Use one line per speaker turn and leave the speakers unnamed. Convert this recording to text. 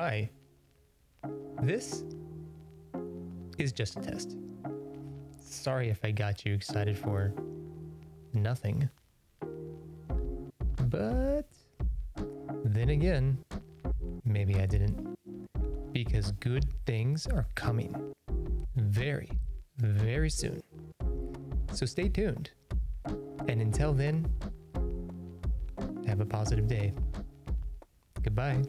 Hi. This is just a test. Sorry if I got you excited for nothing. But then again, maybe I didn't. Because good things are coming very, very soon. So stay tuned. And until then, have a positive day. Goodbye.